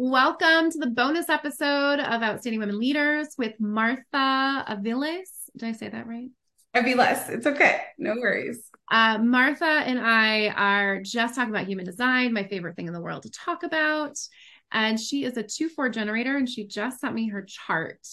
Welcome to the bonus episode of Outstanding Women Leaders with Martha Aviles. Did I say that right? Aviles. It's okay. No worries. Uh, Martha and I are just talking about human design, my favorite thing in the world to talk about. And she is a 2 4 generator, and she just sent me her chart.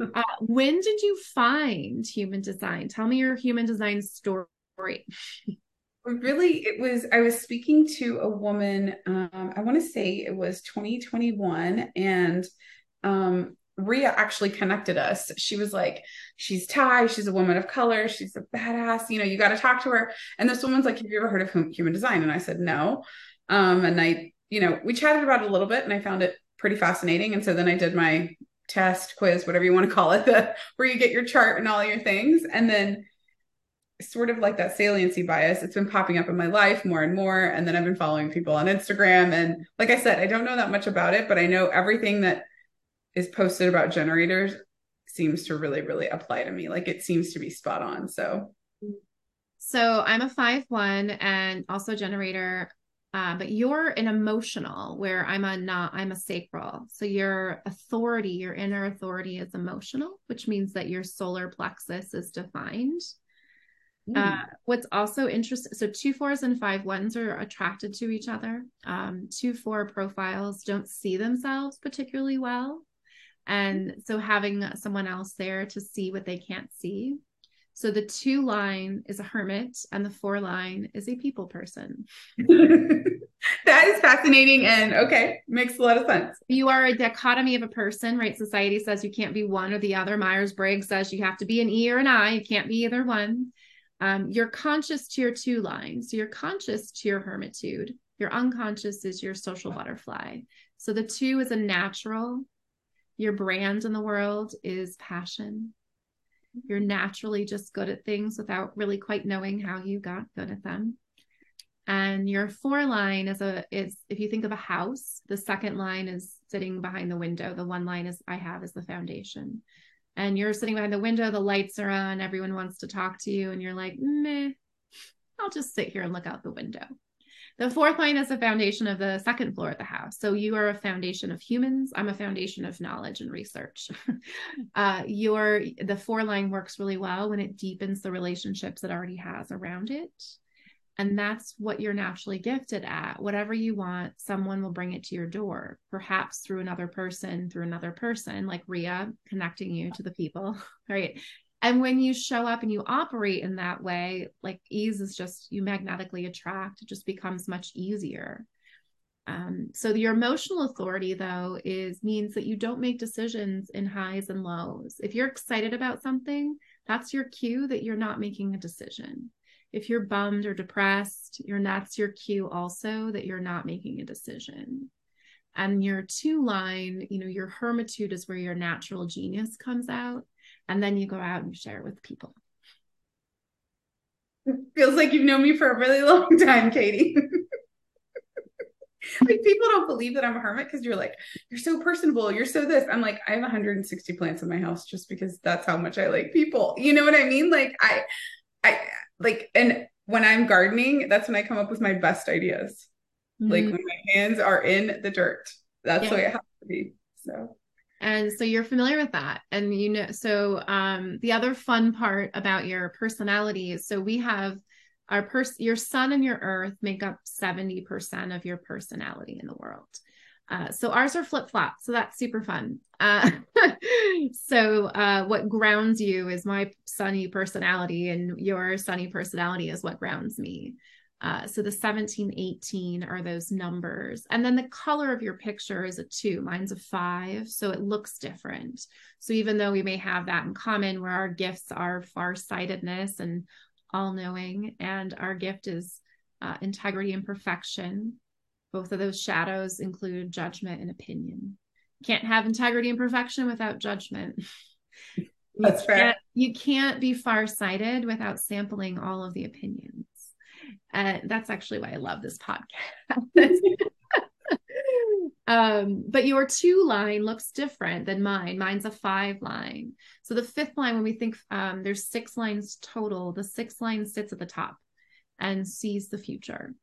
Uh, when did you find human design? Tell me your human design story. really it was i was speaking to a woman um, i want to say it was 2021 and um, Ria actually connected us. She was like, she's Thai, she's a woman of color, she's a badass, you know, you got to talk to her. And this woman's like, Have you ever heard of human design? And I said, No. Um, and I, you know, we chatted about it a little bit and I found it pretty fascinating. And so then I did my test, quiz, whatever you want to call it, the, where you get your chart and all your things. And then sort of like that saliency bias. It's been popping up in my life more and more and then i've been following people on instagram. And like i said i don't know that much about it but i know everything that is posted about generators seems to really really apply to me. Like it seems to be spot on. So so i'm a five one and also generator uh, but you're an emotional where i'm a not i'm a sacral. So your authority your inner authority is emotional which means that your solar plexus is defined uh, what's also interesting, so two fours and five ones are attracted to each other. Um, two four profiles don't see themselves particularly well. And so having someone else there to see what they can't see. So the two line is a hermit and the four line is a people person. that is fascinating and okay, makes a lot of sense. You are a dichotomy of a person, right? Society says you can't be one or the other. Myers Briggs says you have to be an E or an I, you can't be either one. Um, you're conscious to your two lines. So you're conscious to your hermitude. Your unconscious is your social butterfly. So the two is a natural. Your brand in the world is passion. You're naturally just good at things without really quite knowing how you got good at them. And your four line is a is if you think of a house, the second line is sitting behind the window. The one line is I have is the foundation and you're sitting behind the window, the lights are on, everyone wants to talk to you, and you're like, meh, I'll just sit here and look out the window. The fourth line is the foundation of the second floor of the house. So you are a foundation of humans. I'm a foundation of knowledge and research. uh, your the four line works really well when it deepens the relationships it already has around it. And that's what you're naturally gifted at. Whatever you want, someone will bring it to your door, perhaps through another person, through another person, like Ria connecting you to the people, right? And when you show up and you operate in that way, like ease is just you magnetically attract, it just becomes much easier. Um, so your emotional authority though is means that you don't make decisions in highs and lows. If you're excited about something, that's your cue that you're not making a decision if you're bummed or depressed, your that's your cue also that you're not making a decision. And your two line, you know, your hermitude is where your natural genius comes out. And then you go out and share it with people. It feels like you've known me for a really long time, Katie. like people don't believe that I'm a hermit because you're like, you're so personable, you're so this. I'm like, I have 160 plants in my house just because that's how much I like people. You know what I mean? Like I I like and when I'm gardening, that's when I come up with my best ideas. Mm-hmm. Like when my hands are in the dirt. That's yeah. the way it has to be. So and so you're familiar with that and you know so um the other fun part about your personality is so we have our person your sun and your earth make up 70% of your personality in the world uh, so ours are flip flop, so that's super fun. Uh, so uh, what grounds you is my sunny personality, and your sunny personality is what grounds me. Uh, so the 17, 18 are those numbers. And then the color of your picture is a two, mine's a five. So it looks different. So even though we may have that in common, where our gifts are farsightedness and all knowing, and our gift is uh, integrity and perfection, both of those shadows include judgment and opinion. Can't have integrity and perfection without judgment. That's you fair. Can't, you can't be far-sighted without sampling all of the opinions. And that's actually why I love this podcast. um, but your two line looks different than mine. Mine's a five line. So the fifth line, when we think um, there's six lines total, the sixth line sits at the top and sees the future.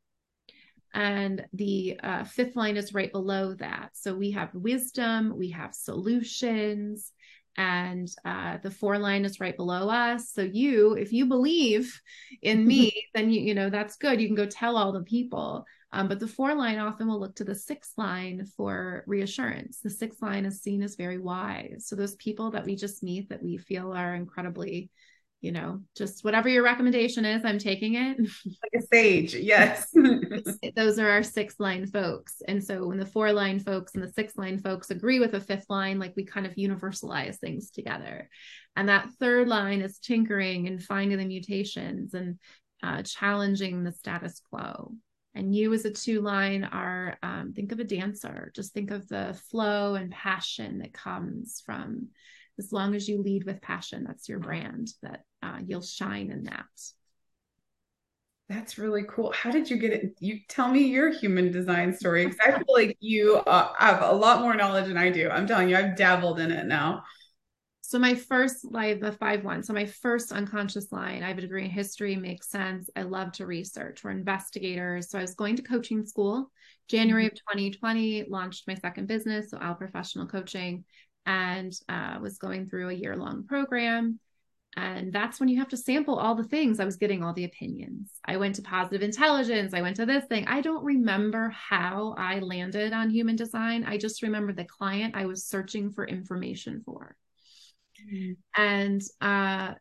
And the uh, fifth line is right below that. So we have wisdom, we have solutions, and uh, the four line is right below us. So you, if you believe in me, then you, you know, that's good. You can go tell all the people. Um, but the four line often will look to the sixth line for reassurance. The sixth line is seen as very wise. So those people that we just meet that we feel are incredibly you know, just whatever your recommendation is, I'm taking it. Like a sage, yes. Those are our six line folks. And so when the four line folks and the six line folks agree with a fifth line, like we kind of universalize things together. And that third line is tinkering and finding the mutations and uh, challenging the status quo. And you, as a two line, are um, think of a dancer. Just think of the flow and passion that comes from as long as you lead with passion that's your brand that uh, you'll shine in that. That's really cool. How did you get it? You tell me your human design story because i feel like you uh, have a lot more knowledge than i do. I'm telling you i've dabbled in it now. So my first like the five one so my first unconscious line i have a degree in history makes sense. I love to research. We're investigators. So i was going to coaching school. January mm-hmm. of 2020 launched my second business so al professional coaching and uh, was going through a year long program. And that's when you have to sample all the things. I was getting all the opinions. I went to positive intelligence. I went to this thing. I don't remember how I landed on human design. I just remember the client I was searching for information for. Mm-hmm. And uh,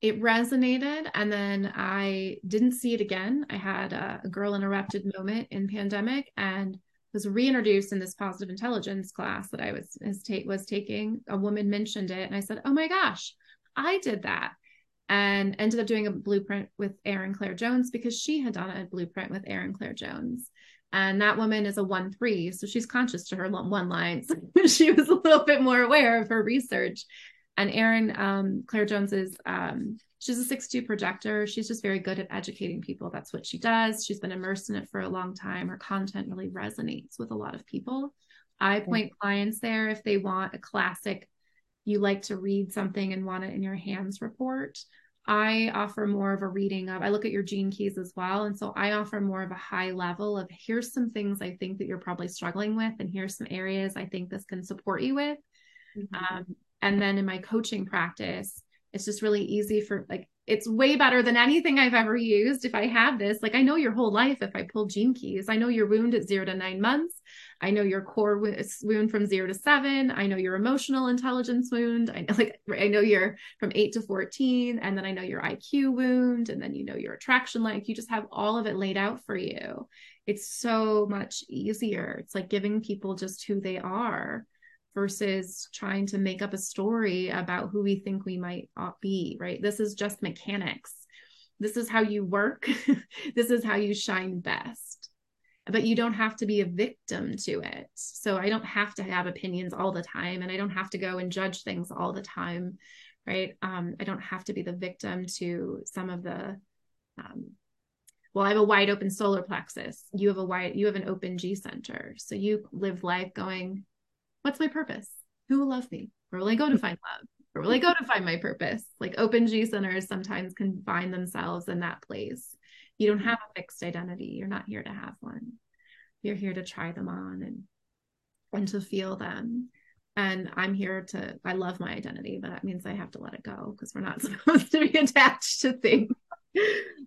it resonated. And then I didn't see it again. I had a, a girl interrupted moment in pandemic and was reintroduced in this positive intelligence class that I was was taking. A woman mentioned it, and I said, "Oh my gosh, I did that." And ended up doing a blueprint with Erin Claire Jones because she had done a blueprint with Erin Claire Jones. And that woman is a one three, so she's conscious to her one lines. she was a little bit more aware of her research. And Erin um, Claire Jones is um, she's a six-two projector. She's just very good at educating people. That's what she does. She's been immersed in it for a long time. Her content really resonates with a lot of people. I point clients there if they want a classic, you like to read something and want it in your hands report. I offer more of a reading of, I look at your gene keys as well. And so I offer more of a high level of here's some things I think that you're probably struggling with, and here's some areas I think this can support you with. Mm-hmm. Um, and then in my coaching practice, it's just really easy for like it's way better than anything I've ever used. If I have this, like I know your whole life if I pull gene keys. I know your wound at zero to nine months. I know your core wound from zero to seven. I know your emotional intelligence wound. I know like I know your from eight to 14. And then I know your IQ wound. And then you know your attraction like you just have all of it laid out for you. It's so much easier. It's like giving people just who they are versus trying to make up a story about who we think we might be, right? This is just mechanics. This is how you work. this is how you shine best. But you don't have to be a victim to it. So I don't have to have opinions all the time and I don't have to go and judge things all the time, right? Um, I don't have to be the victim to some of the um, well i have a wide open solar plexus you have a wide you have an open g center so you live life going what's my purpose? Who will love me? Where will I go to find love? Where will I go to find my purpose? Like open G centers sometimes can find themselves in that place. You don't have a fixed identity. You're not here to have one. You're here to try them on and and to feel them. And I'm here to, I love my identity, but that means I have to let it go because we're not supposed to be attached to things.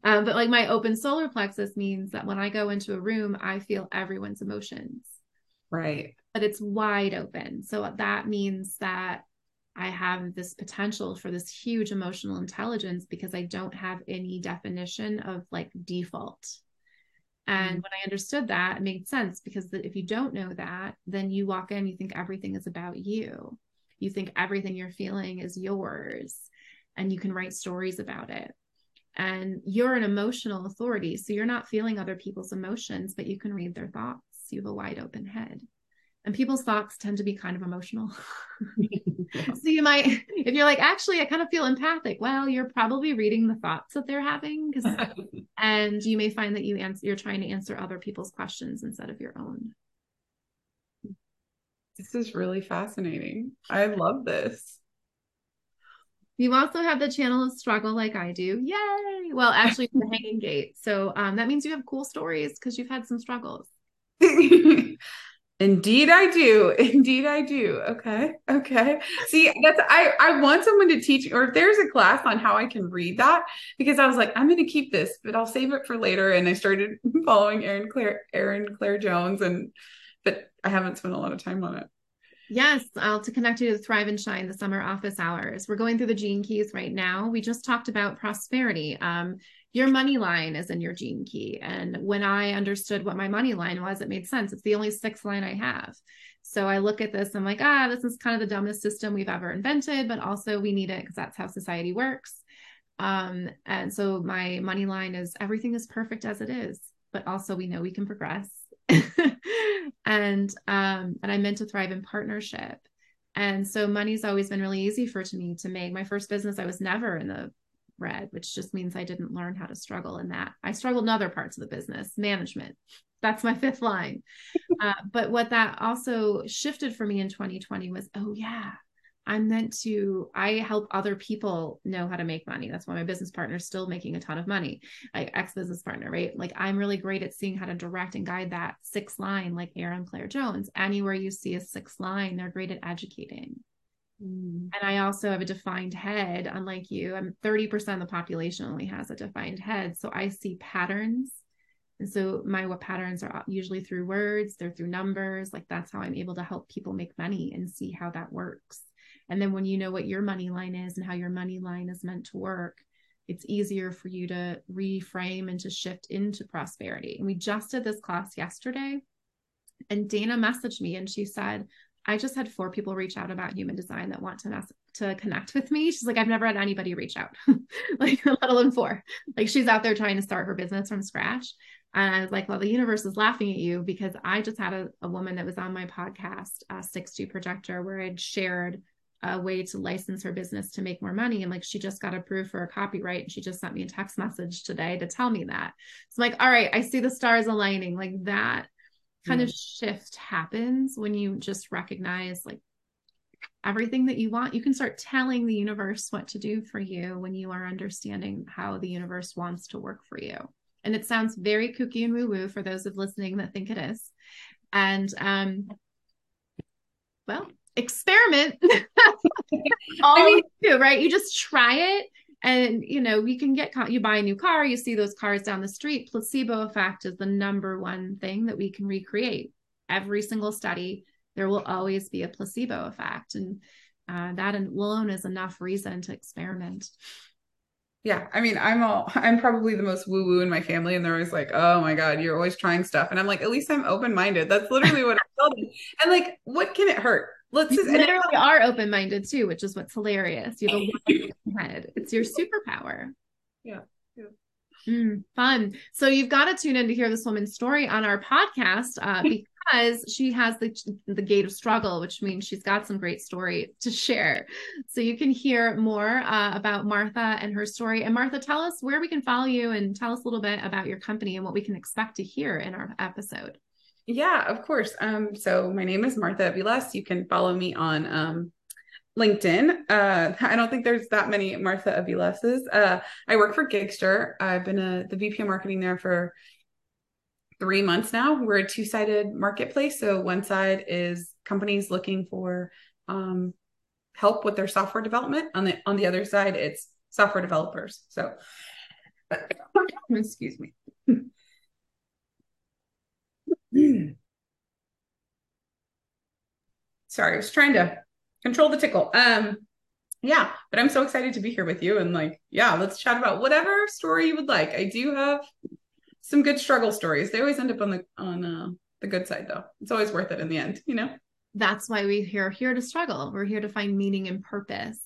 Um, but like my open solar plexus means that when I go into a room, I feel everyone's emotions. Right but it's wide open. So that means that I have this potential for this huge emotional intelligence because I don't have any definition of like default. And mm-hmm. when I understood that, it made sense because if you don't know that, then you walk in, you think everything is about you. You think everything you're feeling is yours and you can write stories about it. And you're an emotional authority. So you're not feeling other people's emotions, but you can read their thoughts. You have a wide open head and people's thoughts tend to be kind of emotional. so you might, if you're like, actually, I kind of feel empathic. Well, you're probably reading the thoughts that they're having, and you may find that you answer, you're trying to answer other people's questions instead of your own. This is really fascinating. I love this. You also have the channel of struggle like I do. Yay. Well, actually the hanging gate. So um, that means you have cool stories because you've had some struggles. Indeed, I do. Indeed, I do. Okay. Okay. See, that's I I want someone to teach, or if there's a class on how I can read that, because I was like, I'm going to keep this, but I'll save it for later. And I started following Erin Claire, Erin Claire Jones, and but I haven't spent a lot of time on it. Yes, I'll to connect you to Thrive and Shine, the summer office hours. We're going through the gene keys right now. We just talked about prosperity. Um, your money line is in your gene key. And when I understood what my money line was, it made sense. It's the only sixth line I have. So I look at this, I'm like, ah, this is kind of the dumbest system we've ever invented, but also we need it because that's how society works. Um, and so my money line is everything is perfect as it is, but also we know we can progress. and um, and I meant to thrive in partnership. And so money's always been really easy for to me to make. My first business, I was never in the red, which just means I didn't learn how to struggle in that. I struggled in other parts of the business, management. That's my fifth line. Uh, but what that also shifted for me in 2020 was, oh, yeah, I'm meant to, I help other people know how to make money. That's why my business partner is still making a ton of money, like ex business partner, right? Like I'm really great at seeing how to direct and guide that six line, like Erin Claire Jones. Anywhere you see a six line, they're great at educating. Mm. And I also have a defined head, unlike you. I'm 30% of the population only has a defined head. So I see patterns. And so my what patterns are usually through words, they're through numbers. Like that's how I'm able to help people make money and see how that works. And then when you know what your money line is and how your money line is meant to work, it's easier for you to reframe and to shift into prosperity. And we just did this class yesterday. And Dana messaged me and she said, I just had four people reach out about human design that want to mess to connect with me. She's like, I've never had anybody reach out, like let alone four. Like she's out there trying to start her business from scratch. And I was like, well, the universe is laughing at you because I just had a, a woman that was on my podcast, uh, 6G Projector, where I'd shared a way to license her business to make more money. And like she just got approved for a copyright and she just sent me a text message today to tell me that. So I'm like, all right, I see the stars aligning. Like that kind of shift happens when you just recognize like everything that you want. You can start telling the universe what to do for you when you are understanding how the universe wants to work for you. And it sounds very kooky and woo woo for those of listening that think it is. And um, well, experiment. All I mean, do, right? You just try it and you know you can get you buy a new car you see those cars down the street placebo effect is the number one thing that we can recreate. Every single study there will always be a placebo effect and uh, that alone is enough reason to experiment. Yeah i mean i'm all i'm probably the most woo woo in my family and they're always like oh my god you're always trying stuff. And i'm like at least i'm open minded that's literally what i tell them. And like what can it hurt let's just literally are open minded too, which is what's hilarious. You have a head. It's your superpower. Yeah. yeah. Mm, fun. So you've got to tune in to hear this woman's story on our podcast uh, because she has the the gate of struggle, which means she's got some great story to share. So you can hear more uh, about Martha and her story. And Martha, tell us where we can follow you and tell us a little bit about your company and what we can expect to hear in our episode. Yeah, of course. Um, so my name is Martha Aviles. You can follow me on um, LinkedIn. Uh, I don't think there's that many Martha Avileses. Uh, I work for Gigster. I've been a, the VP of marketing there for three months now. We're a two sided marketplace. So one side is companies looking for um, help with their software development. On the on the other side, it's software developers. So excuse me. Sorry, I was trying to control the tickle. Um, yeah, but I'm so excited to be here with you and like, yeah, let's chat about whatever story you would like. I do have some good struggle stories. They always end up on the on uh, the good side though. It's always worth it in the end, you know. That's why we are here to struggle. We're here to find meaning and purpose.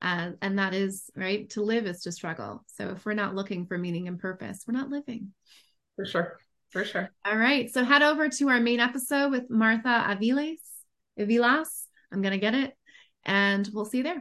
Uh, and that is right to live is to struggle. So if we're not looking for meaning and purpose, we're not living. For sure. For sure. All right. So head over to our main episode with Martha Aviles. Avilas. I'm going to get it. And we'll see you there.